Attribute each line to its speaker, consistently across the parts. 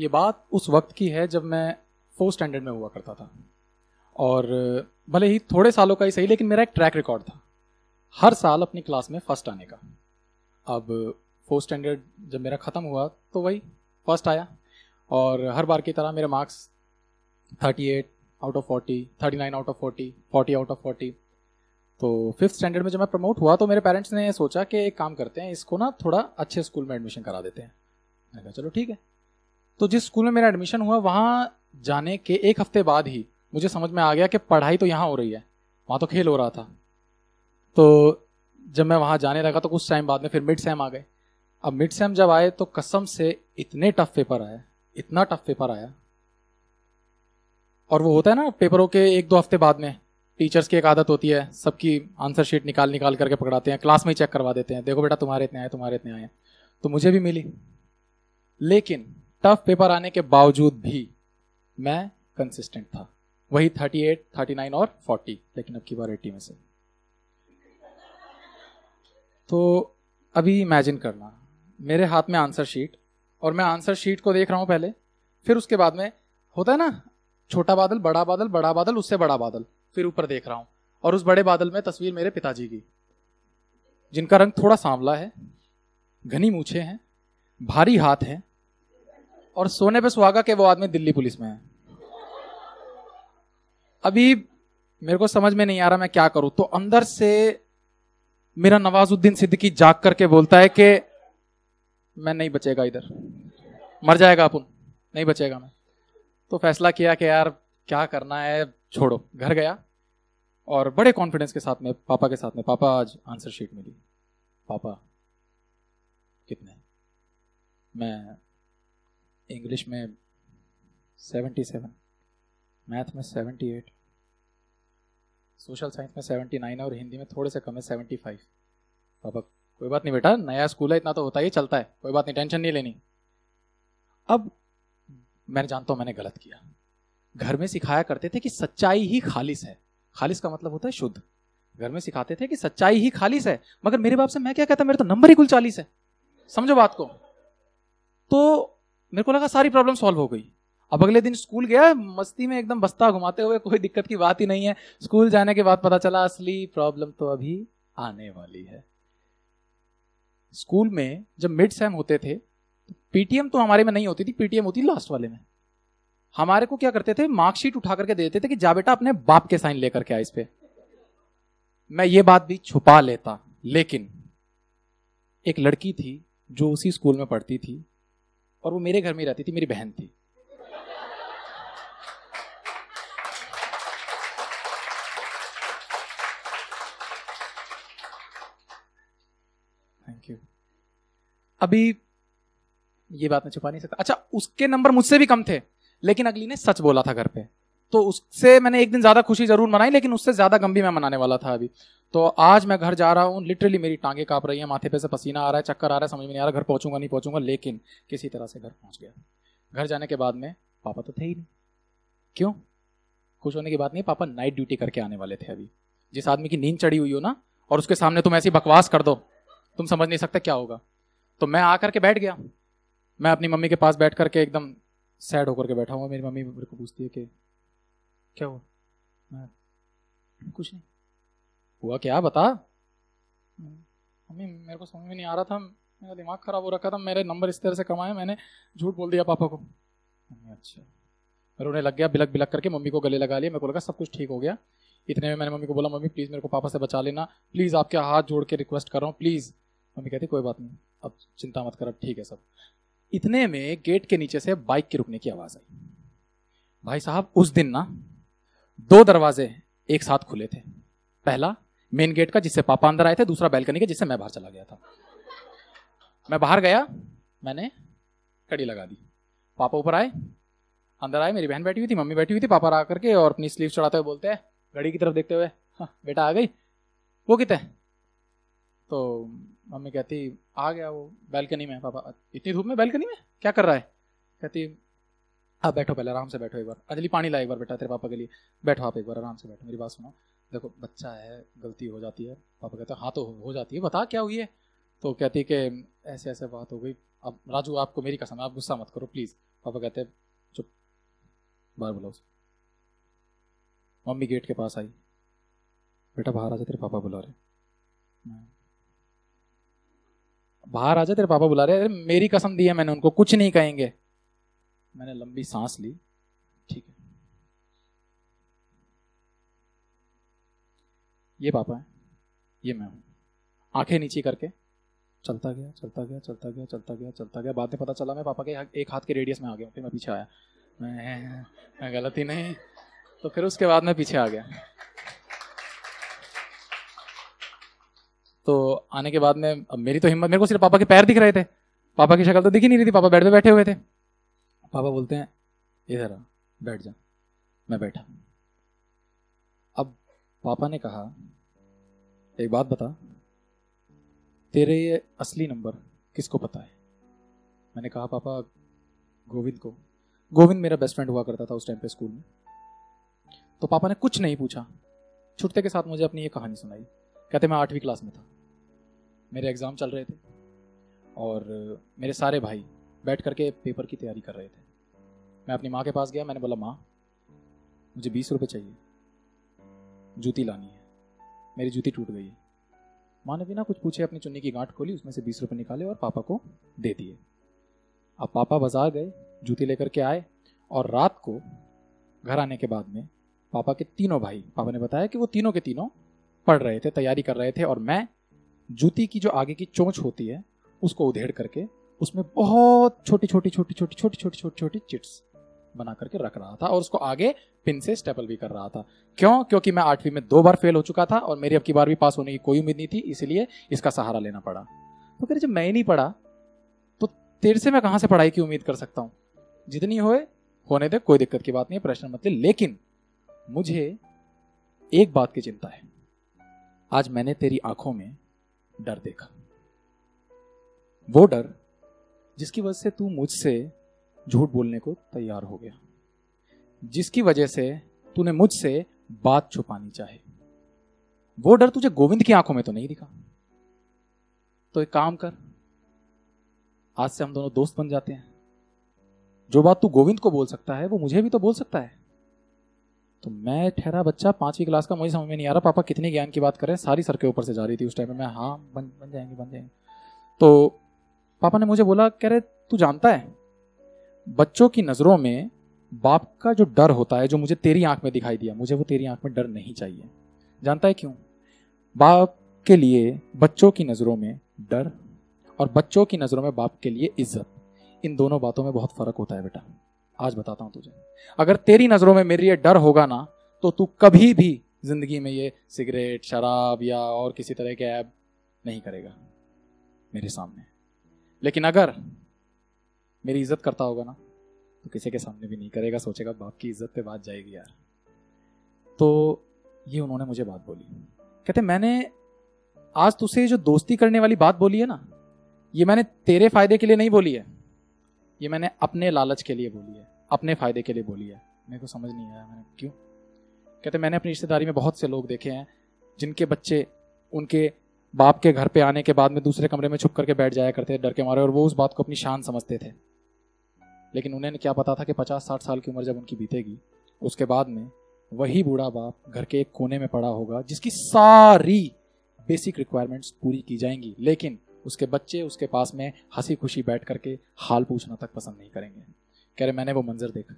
Speaker 1: ये बात उस वक्त की है जब मैं फोर्थ स्टैंडर्ड में हुआ करता था। और, भले ही थोड़े सालों का ही सही, लेकिन मेरा एक ट्रैक रिकॉर्ड था। हर साल अपनी क्लास में फ़र्स्ट आने का। अब फोर्थ स्टैंडर्ड जब मेरा ख़त्म हुआ तो वही फ़र्स्ट आया। और हर बार की तरह मेरे marks 38 out of 40 39 out of 40 40 out of 40 तो फिफ्थ स्टैंडर्ड में जब मैं प्रमोट हुआ तो मेरे पेरेंट्स ने सोचा कि एक काम करते हैं, इसको ना थोड़ा अच्छे स्कूल में एडमिशन करा देते हैं। मैंने कहा, चलो ठीक है। तो जिस स्कूल में मेरा एडमिशन हुआ, वहाँ जाने के एक हफ़्ते बाद ही मुझे समझ में आ गया कि पढ़ाई तो यहाँ हो रही है। वहाँ तो खेल हो रहा था। तो जब मैं वहाँ जाने लगा तो कुछ टाइम बाद में फिर मिड सेम आ गए। अब मिड सेम जब आए तो कसम से इतने टफ पेपर आए, इतना टफ पेपर आया। और वो होता है ना पेपरों के एक दो हफ़्ते बाद में टीचर्स की एक आदत होती है, सबकी आंसर शीट निकाल निकाल करके पकड़ाते हैं क्लास में ही चेक करवा देते हैं। देखो बेटा, तुम्हारे इतने आए, तुम्हारे इतने आए। तो मुझे भी मिली। लेकिन टफ पेपर आने के बावजूद भी मैं कंसिस्टेंट था। वही 38, 39 और 40 लेकिन अब की बार 80 में से। तो अभी इमेजिन करना। मेरे हाथ में आंसर शीट और मैं आंसर शीट को देख रहा हूँ पहले फिर उसके बाद में होता है ना छोटा बादल बड़ा बादल बड़ा बादल उससे बड़ा बादल फिर ऊपर देख रहा हूँ और उस बड़े बादल में तस्वीर मेरे पिताजी की जिनका रंग थोड़ा सांवला है घनी मूछे हैं भारी हाथ है और सोने पे सुहागा के वो आदमी दिल्ली पुलिस में है। अभी मेरे को समझ में नहीं आ रहा मैं क्या करूँ। तो अंदर से मेरा नवाजुद्दीन सिद्दीकी जाग करके बोलता है कि मैं नहीं बचेगा इधर। मर जाएगा अपन। नहीं बचेगा मैं। तो फैसला किया कि यार क्या करना है, छोड़ो। घर गया और बड़े कॉन्फिडेंस के साथ में, पापा के साथ में, पापा आज आंसर शीट मिली पापा, कितने मैं इंग्लिश में सेवेंटी सेवन मैथ में सेवेंटी एट सोशल साइंस में सेवेंटी नाइन और हिंदी में थोड़े से कम है सेवेंटी फाइव पापा कोई बात नहीं बेटा, नया स्कूल है, इतना तो होता ही चलता है। कोई बात नहीं टेंशन नहीं लेनी। अब मैं जानता हूँ मैंने गलत किया। घर में सिखाया करते थे कि सच्चाई ही खालिश है। खालिस का मतलब होता है शुद्ध। घर में सिखाते थे कि सच्चाई ही खालिश है। मगर मेरे बाप से मैं क्या कहता, मेरे तो नंबर ही कुल चालीस है। समझो बात को। तो मेरे को लगा सारी प्रॉब्लम सॉल्व हो गई। अब अगले दिन स्कूल गया, मस्ती में एकदम बस्ता घुमाते हुए, कोई दिक्कत की बात ही नहीं है। स्कूल जाने के बाद पता चला, असली प्रॉब्लम तो अभी आने वाली है। स्कूल में जब मिड सेम होते थे तो पीटीएम तो हमारे में नहीं होती थी पीटीएम होती लास्ट वाले में। हमारे को क्या करते थे मार्कशीट उठा करके दे देते थे कि जा बेटा अपने बाप के साइन लेकर के आ इस पे। मैं ये बात भी छुपा लेता, लेकिन एक लड़की थी जो उसी स्कूल में पढ़ती थी। और वो मेरे घर में रहती थी, मेरी बहन थी। थैंक यू अभी ये बात मैं छुपा नहीं सकता। अच्छा उसके नंबर मुझसे भी कम थे, लेकिन अगली ने सच बोला था घर पे। तो उससे मैंने एक दिन ज़्यादा खुशी ज़रूर मनाई, लेकिन उससे ज़्यादा गम भी मैं मनाने वाला था अभी। तो आज मैं घर जा रहा हूँ लिटरली मेरी टांगे काँप रही है, माथे पे से पसीना आ रहा है, चक्कर आ रहा है, समझ में नहीं आ रहा, घर पहुंचूँगा, नहीं पहुंचूँगा, लेकिन किसी तरह से घर पहुँच गया। घर जाने के बाद में पापा तो थे ही नहीं। क्यों? खुश होने की बात नहीं, पापा नाइट ड्यूटी करके आने वाले थे अभी। जिस आदमी की नींद चढ़ी हुई हो ना, और उसके सामने तुम ऐसी बकवास कर दो, तुम समझ नहीं सकते क्या होगा। तो मैं आकर के बैठ गया। मैं अपनी मम्मी के पास बैठ करके एकदम सैड होकर के बैठा हुआ मेरी मम्मी मेरे को पूछती है कि क्या हुआ? कुछ नहीं। हुआ क्या? बता। मम्मी मेरे को समझ में नहीं आ रहा था। मेरा दिमाग खराब हो रखा था। मेरे नंबर इस तरह से कमाए। मैंने झूठ बोल दिया पापा को। अच्छा। मैं रोने लग गया बिलक बिलक करके मम्मी को गले लगा लिया मेरे को लगा सब कुछ ठीक हो गया। इतने में मैंने मम्मी को बोला मम्मी प्लीज़ मेरे को पापा से बचा लेना। प्लीज़ आपके हाथ जोड़ के रिक्वेस्ट कर रहा हूँ। प्लीज़ मम्मी कहती कोई बात नहीं। अब चिंता मत कर अब ठीक है सब. इतने में गेट के नीचे से बाइक के रुकने की आवाज़ आई। भाई साहब उस दिन ना दो दरवाजे एक साथ खुले थे। पहला मेन गेट का, जिससे पापा अंदर आए थे, दूसरा बैल्कनी का, जिससे मैं बाहर चला गया था। मैं बाहर गया, मैंने कड़ी लगा दी। पापा ऊपर आए, अंदर आए, मेरी बहन बैठी हुई थी, मम्मी बैठी हुई थी, पापा आ करके और अपनी स्लीव चढ़ाते हुए बोलते हैं, घड़ी की तरफ़ देखते हुए हाँ बेटा आ गई, वो कितने? तो मम्मी कहती, आ गया वो बैल्कनी में पापा, इतनी धूप में बैल्कनी में? क्या कर रहा है? कहती आप बैठो पहले, आराम से बैठो एक बार। अजली, पानी ला एक बार बेटा, तेरे पापा के लिए। बैठो आप एक बार, आराम से बैठो। मेरी बात सुनो। देखो, बच्चा है, गलती हो जाती है। पापा कहते हैं हाँ तो हो जाती है। बता, क्या हुई है? तो कहती है कि ऐसे ऐसे बात हो गई। अब राजू, आपको मेरी कसम है, आप गुस्सा मत करो, प्लीज़। पापा कहते हैं, चुप। बाहर बुलाओ मम्मी गेट के पास आई। बेटा, बाहर आ जा, तेरे पापा बुला रहे बाहर आ जा, तेरे पापा बुला रहे अरे, मेरी कसम दी है मैंने उनको, कुछ नहीं कहेंगे। मैंने लंबी सांस ली ठीक है। ये पापा है ये मैं हूँ। आँखें नीचे करके। चलता गया चलता गया चलता गया चलता गया चलता गया। बाद में पता चला मैं पापा के एक हाथ के रेडियस में आ गया फिर मैं पीछे आया। मैं, मैं गलती नहीं। तो फिर उसके बाद मैं पीछे आ गया। तो आने के बाद में अब मेरी तो हिम्मत मेरे को सिर्फ़ पापा के पैर दिख रहे थे। पापा की शक्ल तो दिख ही नहीं रही थी पापा बेड पे बैठे हुए थे। पापा बोलते हैं, इधर आ, बैठ जा, मैं बैठा अब पापा ने कहा, एक बात बता, तेरे ये असली नंबर किसको पता है? मैंने कहा, पापा, गोविंद को। गोविंद मेरा बेस्ट फ्रेंड हुआ करता था उस टाइम पे स्कूल में। तो पापा ने कुछ नहीं पूछा। छुट्टे के साथ मुझे अपनी ये कहानी सुनाई। कहते, मैं आठवीं क्लास में था। मेरे एग्ज़ाम चल रहे थे और मेरे सारे भाई बैठ करके पेपर की तैयारी कर रहे थे। मैं अपनी माँ के पास गया, मैंने बोला, माँ, मुझे बीस रुपये चाहिए। जूती लानी है। मेरी जूती टूट गई है। माँ ने बिना कुछ पूछे अपनी चुन्नी की गांठ खोली, उसमें से बीस रुपये निकाले और पापा को दे दिए। अब पापा बाज़ार गए, जूती लेकर के आए और रात को घर आने के बाद में पापा के तीनों भाई, पापा ने बताया कि वो तीनों के तीनों पढ़ रहे थे, तैयारी कर रहे थे और मैं जूती की जो आगे की चोंच होती है, उसको उधेड़ करके उसमें बहुत छोटी छोटी छोटी छोटी छोटी छोटी छोटी छोटी चिट्स बना करके रख रहा था और उसको आगे पिन से स्टेपल भी कर रहा था। क्यों? क्योंकि मैं आठवीं में दो बार फेल हो चुका था और मेरी अब की बार भी पास होने की कोई उम्मीद नहीं थी, इसलिए इसका सहारा लेना पड़ा। तो फिर जब मैं ही नहीं पढ़ा तो तेरे से मैं कहाँ से पढ़ाई की उम्मीद कर सकता हूँ? जितनी होए, होने दे, कोई दिक्कत की बात नहीं, प्रश्न मत ले। लेकिन मुझे एक बात की चिंता है। आज मैंने तेरी आँखों में डर देखा। वो डर जिसकी वजह से तू मुझसे झूठ बोलने को तैयार हो गया। जिसकी वजह से तूने मुझसे बात छुपानी चाहे। वो डर तुझे गोविंद की आँखों में तो नहीं दिखा। तो एक काम कर, आज से हम दोनों दोस्त बन जाते हैं। जो बात तू गोविंद को बोल सकता है, वो मुझे भी तो बोल सकता है। तो मैं ठहरा बच्चा, पांचवी क्लास का, मुझे समझ में नहीं आ रहा, पापा कितने ज्ञान की बात कर सारी सर के ऊपर से जा रही थी उस टाइम में। मैं हाँ बन बन जाएँगे बन जाएँगे। तो पापा ने मुझे बोला, कह रहे, तू जानता है, बच्चों की नज़रों में बाप का जो डर होता है, जो मुझे तेरी आँख में दिखाई दिया, मुझे वो तेरी आँख में डर नहीं चाहिए। जानता है क्यों? बाप के लिए बच्चों की नज़रों में डर और बच्चों की नज़रों में बाप के लिए इज़्ज़त, इन दोनों बातों में बहुत फ़र्क होता है बेटा। आज बताता हूँ तुझे। अगर तेरी नज़रों में मेरे लिए डर होगा ना तो तू कभी भी ज़िंदगी में ये सिगरेट, शराब या और किसी तरह के ऐप नहीं करेगा मेरे सामने। लेकिन अगर मेरी इज़्ज़त करता होगा ना तो किसी के सामने भी नहीं करेगा, सोचेगा, बाप की इज़्ज़त पे बात जाएगी यार। तो ये उन्होंने मुझे बात बोली। कहते, मैंने आज तुझसे जो दोस्ती करने वाली बात बोली है ना, ये मैंने तेरे फ़ायदे के लिए नहीं बोली है, ये मैंने अपने लालच के लिए बोली है, अपने फ़ायदे के लिए बोली है। मेरे को समझ नहीं आया मैंने, क्यों? कहते, मैंने अपनी रिश्तेदारी में बहुत से लोग देखे हैं, जिनके बच्चे, उनके बाप के घर पे आने के बाद में दूसरे कमरे में छुप करके बैठ जाया करते थे, डर के मारे, और वो उस बात को अपनी शान समझते थे। लेकिन उन्हें क्या पता था कि पचास साठ साल की उम्र जब उनकी बीतेगी, उसके बाद में वही बूढ़ा बाप घर के एक कोने में पड़ा होगा, जिसकी सारी बेसिक रिक्वायरमेंट्स पूरी की जाएँगी। लेकिन उसके बच्चे उसके पास में हँसी खुशी बैठ करके हाल पूछना तक पसंद नहीं करेंगे। कह रहे, मैंने वो मंजर देखा।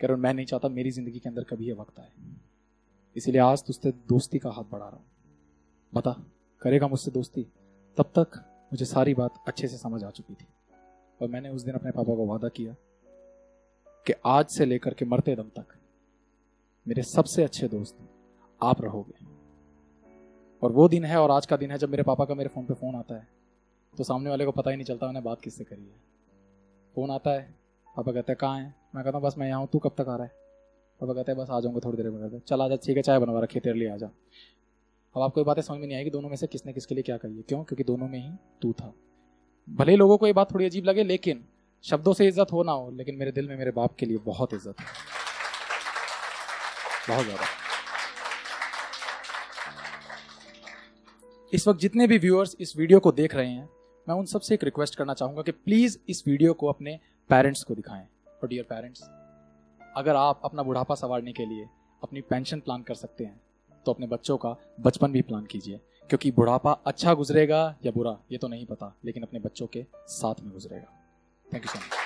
Speaker 1: कह रहे मैं नहीं चाहता मेरी ज़िंदगी के अंदर कभी ये वक्त आए। इसीलिए आज तुझसे दोस्ती का हाथ बढ़ा रहा हूँ। बता करेगा मुझसे दोस्ती? तब तक मुझे सारी बात अच्छे से समझ आ चुकी थी। और मैंने उस दिन अपने पापा को वादा किया कि आज से लेकर के मरते दम तक मेरे सबसे अच्छे दोस्त आप रहोगे। और वो दिन है और आज का दिन है जब मेरे पापा का मेरे फ़ोन पे फ़ोन आता है। तो सामने वाले को पता ही नहीं चलता मैंने बात किससे करी है। फ़ोन आता है, पापा कहते हैं, कहाँ है? मैं कहता हूँ, बस मैं यहाँ हूँ, तू कब तक आ रहा है? पापा कहते हैं, बस आ जाऊँगा थोड़ी देर में, कहते चल आ जा, ठीक है, चाय बनवा रखी तेरे लिए आ जा। अब आपको ये बातें समझ में नहीं आएगी, दोनों में से किसने किसके लिए क्या कही है? क्यों? क्योंकि दोनों में ही तू था। भले लोगों को ये बात थोड़ी अजीब लगे, लेकिन शब्दों से इज़्ज़त हो ना हो, लेकिन मेरे दिल में मेरे बाप के लिए बहुत इज़्ज़त है। बहुत ज़्यादा। इस वक्त जितने भी व्यूअर्स इस वीडियो को देख रहे हैं, मैं उन सबसे एक रिक्वेस्ट करना चाहूँगा कि प्लीज़ इस वीडियो को अपने पेरेंट्स को दिखाएँ। और डियर पेरेंट्स अगर आप अपना बुढ़ापा संवारने के लिए अपनी पेंशन प्लान कर सकते हैं तो अपने बच्चों का बचपन भी प्लान कीजिए, क्योंकि बुढ़ापा अच्छा गुजरेगा या बुरा, ये तो नहीं पता, लेकिन अपने बच्चों के साथ में गुजरेगा। Thank you so much